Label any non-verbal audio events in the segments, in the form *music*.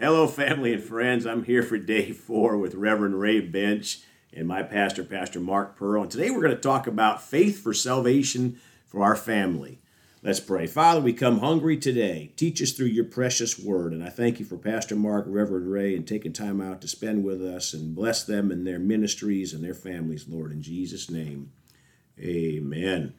Hello, family and friends. I'm here for day four with Reverend Ray Bensch and my pastor, Pastor Mark Purl. And today we're going to talk about faith for salvation for our family. Let's pray. Father, we come hungry today. Teach us through your precious word. And I thank you for Pastor Mark, Reverend Ray, and taking time out to spend with us and bless them and their ministries and their families, Lord, in Jesus' name. Amen.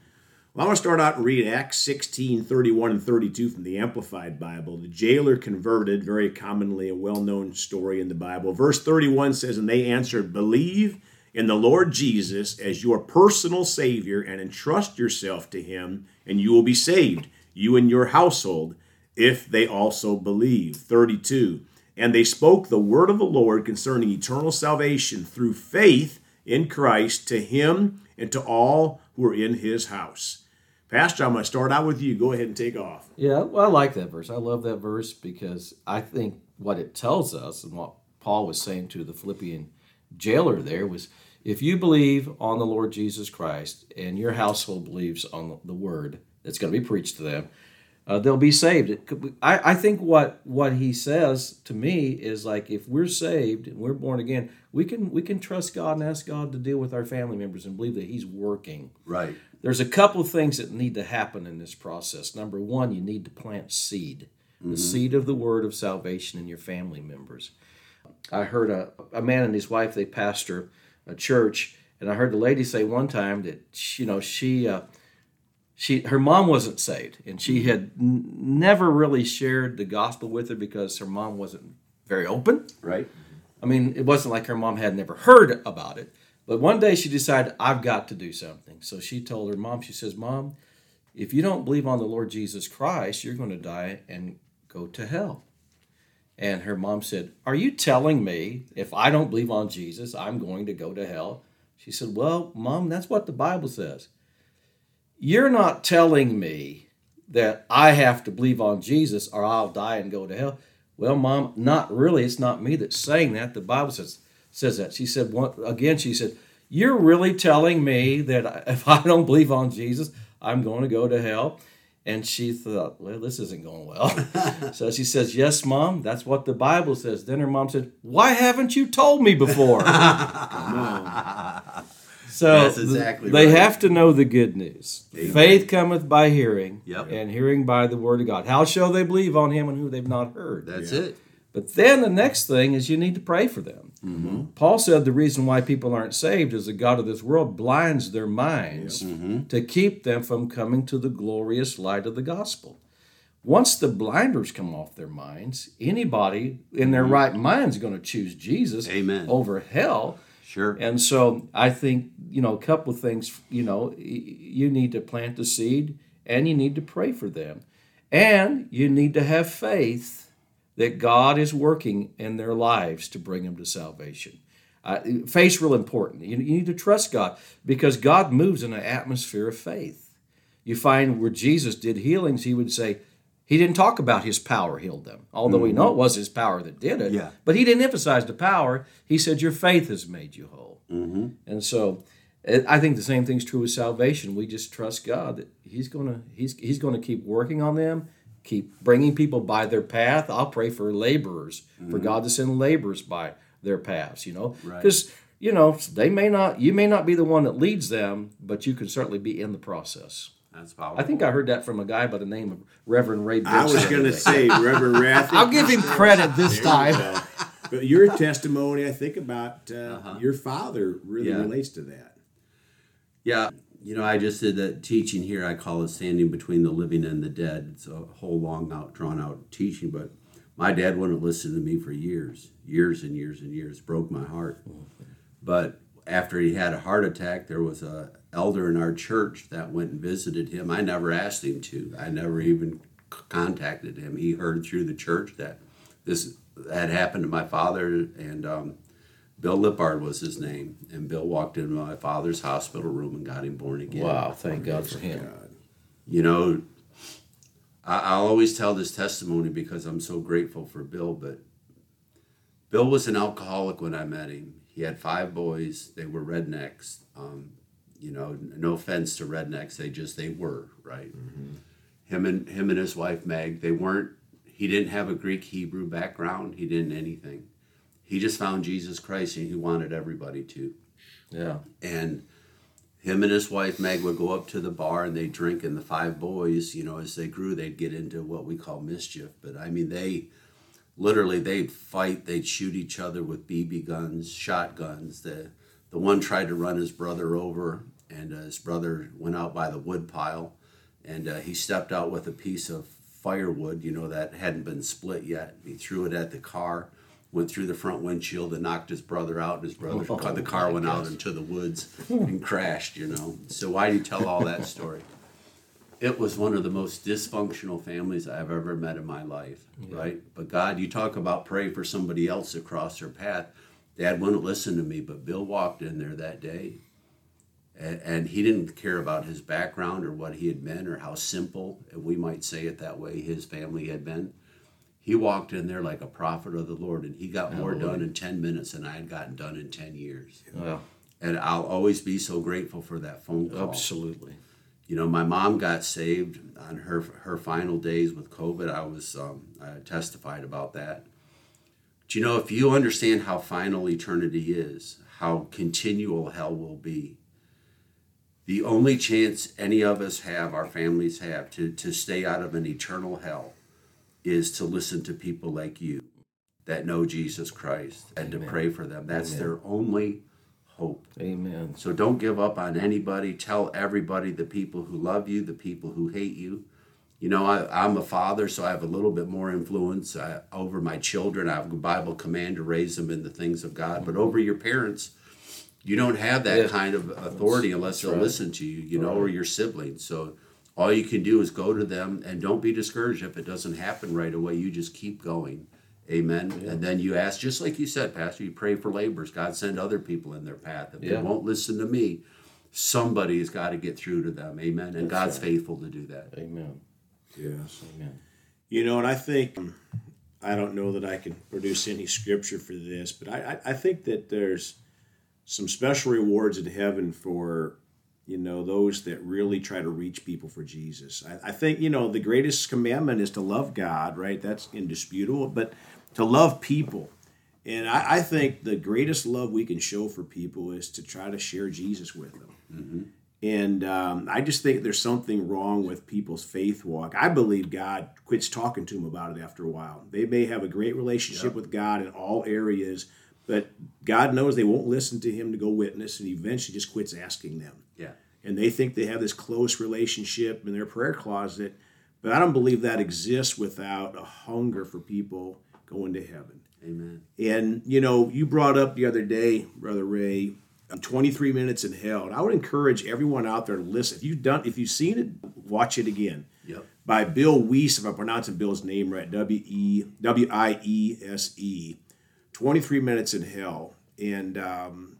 I want to start out and read Acts 16 31 and 32 from the Amplified Bible. The jailer converted, very commonly a well known story in the Bible. Verse 31 says, And they answered, Believe in the Lord Jesus as your personal Savior and entrust yourself to Him, and you will be saved, you and your household, if they also believe. 32. And they spoke the word of the Lord concerning eternal salvation through faith in Christ to him and to all who are in his house. Pastor, I'm going to start out with you. Go ahead and take off. Yeah, well, I like that verse. I love that verse because I think what it tells us and what Paul was saying to the Philippian jailer there was if you believe on the Lord Jesus Christ and your household believes on the word that's going to be preached to them, uh, they'll be saved. I, I think what what he says to me is like if we're saved and we're born again, we can we can trust God and ask God to deal with our family members and believe that He's working. Right. There's a couple of things that need to happen in this process. Number one, you need to plant seed, mm-hmm. the seed of the word of salvation in your family members. I heard a, a man and his wife they pastor a church, and I heard the lady say one time that she, you know she. Uh, she her mom wasn't saved and she mm-hmm. had n- never really shared the gospel with her because her mom wasn't very open. Right. I mean it wasn't like her mom had never heard about it but one day she decided i've got to do something. So she told her mom she says mom if you don't believe on the lord jesus christ you're going to die and go to hell. And her mom said are you telling me if i don't believe on jesus i'm going to go to hell? She said well mom that's what the bible says you're not telling me that I have to believe on Jesus or I'll die and go to hell. Well, mom, not really. It's not me that's saying that. The Bible says says that. She said one, again. She said, "You're really telling me that *laughs* if I don't believe on Jesus, I'm going to go to hell." And she thought, "Well, this isn't going well." *laughs* so she says, "Yes, mom. That's what the Bible says." Then her mom said, "Why haven't you told me before?" *laughs* So That's exactly they right. have to know the good news. Amen. Faith cometh by hearing, Yep. and hearing by the word of God. How shall they believe on him and who they've not heard? That's Yeah. it. But then the next thing is you need to pray for them. Mm-hmm. Paul said the reason why people aren't saved is the God of this world blinds their minds Mm-hmm. to keep them from coming to the glorious light of the gospel. Once the blinders come off their minds, anybody in their right mind is going to choose Jesus Mm-hmm. Amen. over hell. Sure. And so I think, you know, a couple of things, you know, you need to plant the seed and you need to pray for them. And you need to have faith that God is working in their lives to bring them to salvation. Uh, faith's real important. You, you need to trust God because God moves in an atmosphere of faith. You find where Jesus did healings, he would say, he didn't talk about his power healed them, although we know it was his power that did it. Yeah. But he didn't emphasize the power. He said, Your faith has made you whole. Mm-hmm. And so I think the same thing's true with salvation. We just trust God that He's gonna He's He's gonna keep working on them, keep bringing people by their path. I'll pray for laborers, for God to send laborers by their paths. You know, Right. because you know they may not you may not be the one that leads them, but you can certainly be in the process. That's powerful. I think I heard that from a guy by the name of Reverend Ray. I was going to say, Reverend Rath. I'll give him credit this time. But your testimony, I think about uh, Uh-huh. your father really Yeah. relates to that. Yeah, you know, I just did that teaching here. I call it standing between the living and the dead. It's a whole long out, drawn out teaching, but my dad wouldn't listen to me for years, years and years and years. Broke my heart. But after he had a heart attack, there was a elder in our church that went and visited him. I never asked him to. I never even contacted him. He heard through the church that this had happened to my father, and um, Bill Lippard was his name. And Bill walked into my father's hospital room and got him born again. Wow, thank God for him. God. You know, I, I'll always tell this testimony because I'm so grateful for Bill, but Bill was an alcoholic when I met him. He had five boys. They were rednecks. Um, you know, no offense to rednecks, they just they were right. Him and him and his wife Meg, they weren't He didn't have a Greek Hebrew background. He didn't anything. He just found Jesus Christ and he wanted everybody to. Yeah. And him and his wife Meg would go up to the bar and they'd drink, and the five boys, you know, as they grew, they'd get into what we call mischief. But I mean, they literally they'd fight, they'd shoot each other with BB guns, shotguns. The the one tried to run his brother over, and uh, his brother went out by the wood pile, and uh, he stepped out with a piece of firewood, you know, that hadn't been split yet. He threw it at the car went through the front windshield and knocked his brother out. and His brother, Oh, the car went out into the woods and crashed. You know. So why do you tell all that story? It was one of the most dysfunctional families I've ever met in my life. Right. But God, you talk about pray for somebody else to cross their path. Dad wouldn't listen to me, but Bill walked in there that day. And, and he didn't care about his background or what he had been or how simple, we might say it that way, his family had been he walked in there like a prophet of the Lord, and he got oh, more done in 10 minutes than I had gotten done in 10 years. Well, And I'll always be so grateful for that phone call. absolutely. You know, my mom got saved on her her final days with COVID. I was um, I testified about that. But you know, if you understand how final eternity is, how continual hell will be, the only chance any of us have, our families have, to, to stay out of an eternal hell is to listen to people like you that know Jesus Christ and to pray for them. That's Amen. their only hope. Amen. So don't give up on anybody. Tell everybody the people who love you, the people who hate you. You know, I, I'm a father, so I have a little bit more influence uh, over my children. I have a Bible command to raise them in the things of God. But over your parents, you don't have that Yeah. kind of authority unless they'll right. listen to you, you know, or your siblings. So all you can do is go to them and don't be discouraged if it doesn't happen right away. You just keep going. Amen. And then you ask, just like you said, Pastor, you pray for laborers. God send other people in their path. If Yeah. they won't listen to me, somebody's got to get through to them. Amen. And God's faithful to do that. Amen. Yes. Amen. You know, and I think um, I don't know that I can produce any scripture for this, but I, I, I think that there's some special rewards in heaven for you know those that really try to reach people for Jesus. I, I think you know the greatest commandment is to love God, right? That's indisputable, but to love people. And I, I think the greatest love we can show for people is to try to share Jesus with them. And um, I just think there's something wrong with people's faith walk. I believe God quits talking to them about it after a while. They may have a great relationship with God in all areas, but God knows they won't listen to Him to go witness, and eventually just quits asking them. And they think they have this close relationship in their prayer closet, but I don't believe that exists without a hunger for people going to heaven. Amen. And you know, you brought up the other day, Brother Ray, um, 23 minutes in hell. And I would encourage everyone out there to listen. If you've done, if you've seen it, watch it again. Yep. By Bill Wiese, if I'm pronouncing Bill's name right, W E W I E S E. 23 minutes in hell, and um,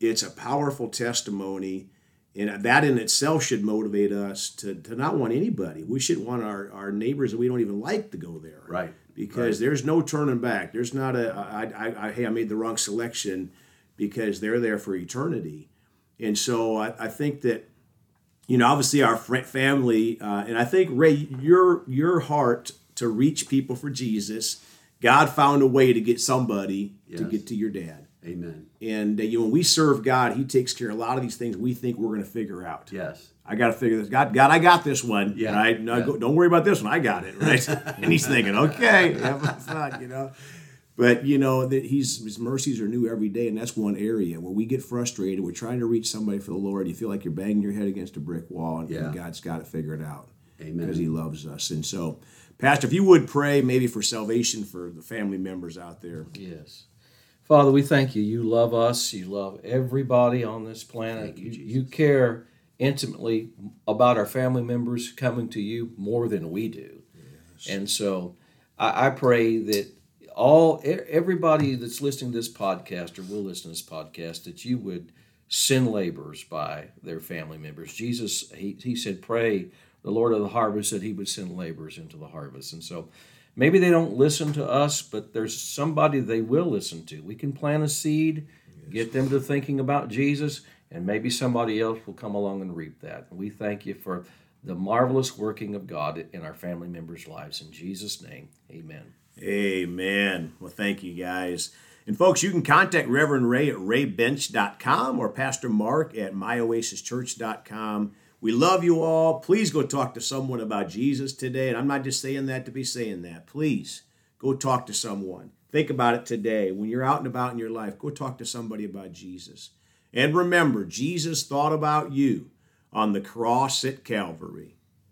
it's a powerful testimony. And that in itself should motivate us to, to not want anybody. We should want our, our neighbors that we don't even like to go there Right. because there's no turning back. There's not a I, I, I, hey I made the wrong selection because they're there for eternity, and so I, I think that you know obviously our fr- family uh, and I think Ray your your heart to reach people for Jesus, God found a way to get somebody to get to your dad, Amen. and uh, you know when we serve God, He takes care of a lot of these things we think we're going to figure out. Yes. I got to figure this. God, God, I got this one. Yeah, Right. No, yeah. go, don't worry about this one. I got it. Right. *laughs* and he's thinking, okay, *laughs* have fun, you know. But you know that he's his mercies are new every day, and that's one area where we get frustrated. We're trying to reach somebody for the Lord. You feel like you're banging your head against a brick wall, and, and God's got to figure it out Amen. because He loves us. And so, Pastor, if you would pray maybe for salvation for the family members out there. Yes. Father, we thank you. You love us. You love everybody on this planet. You, you, you care intimately about our family members coming to you more than we do. And so I, I pray that all everybody that's listening to this podcast or will listen to this podcast that you would send laborers by their family members. Jesus, he, he said, pray the Lord of the harvest that he would send laborers into the harvest. And so maybe they don't listen to us, but there's somebody they will listen to. We can plant a seed, get them to thinking about Jesus, and maybe somebody else will come along and reap that. And we thank you for the marvelous working of God in our family members' lives. In Jesus' name, amen. Amen. Well, thank you guys. And folks, you can contact Reverend Ray at raybensch.com or Pastor Mark at myoasischurch.com. We love you all. Please go talk to someone about Jesus today. And I'm not just saying that to be saying that. Please go talk to someone. Think about it today. When you're out and about in your life, go talk to somebody about Jesus. And remember, Jesus thought about you on the cross at Calvary.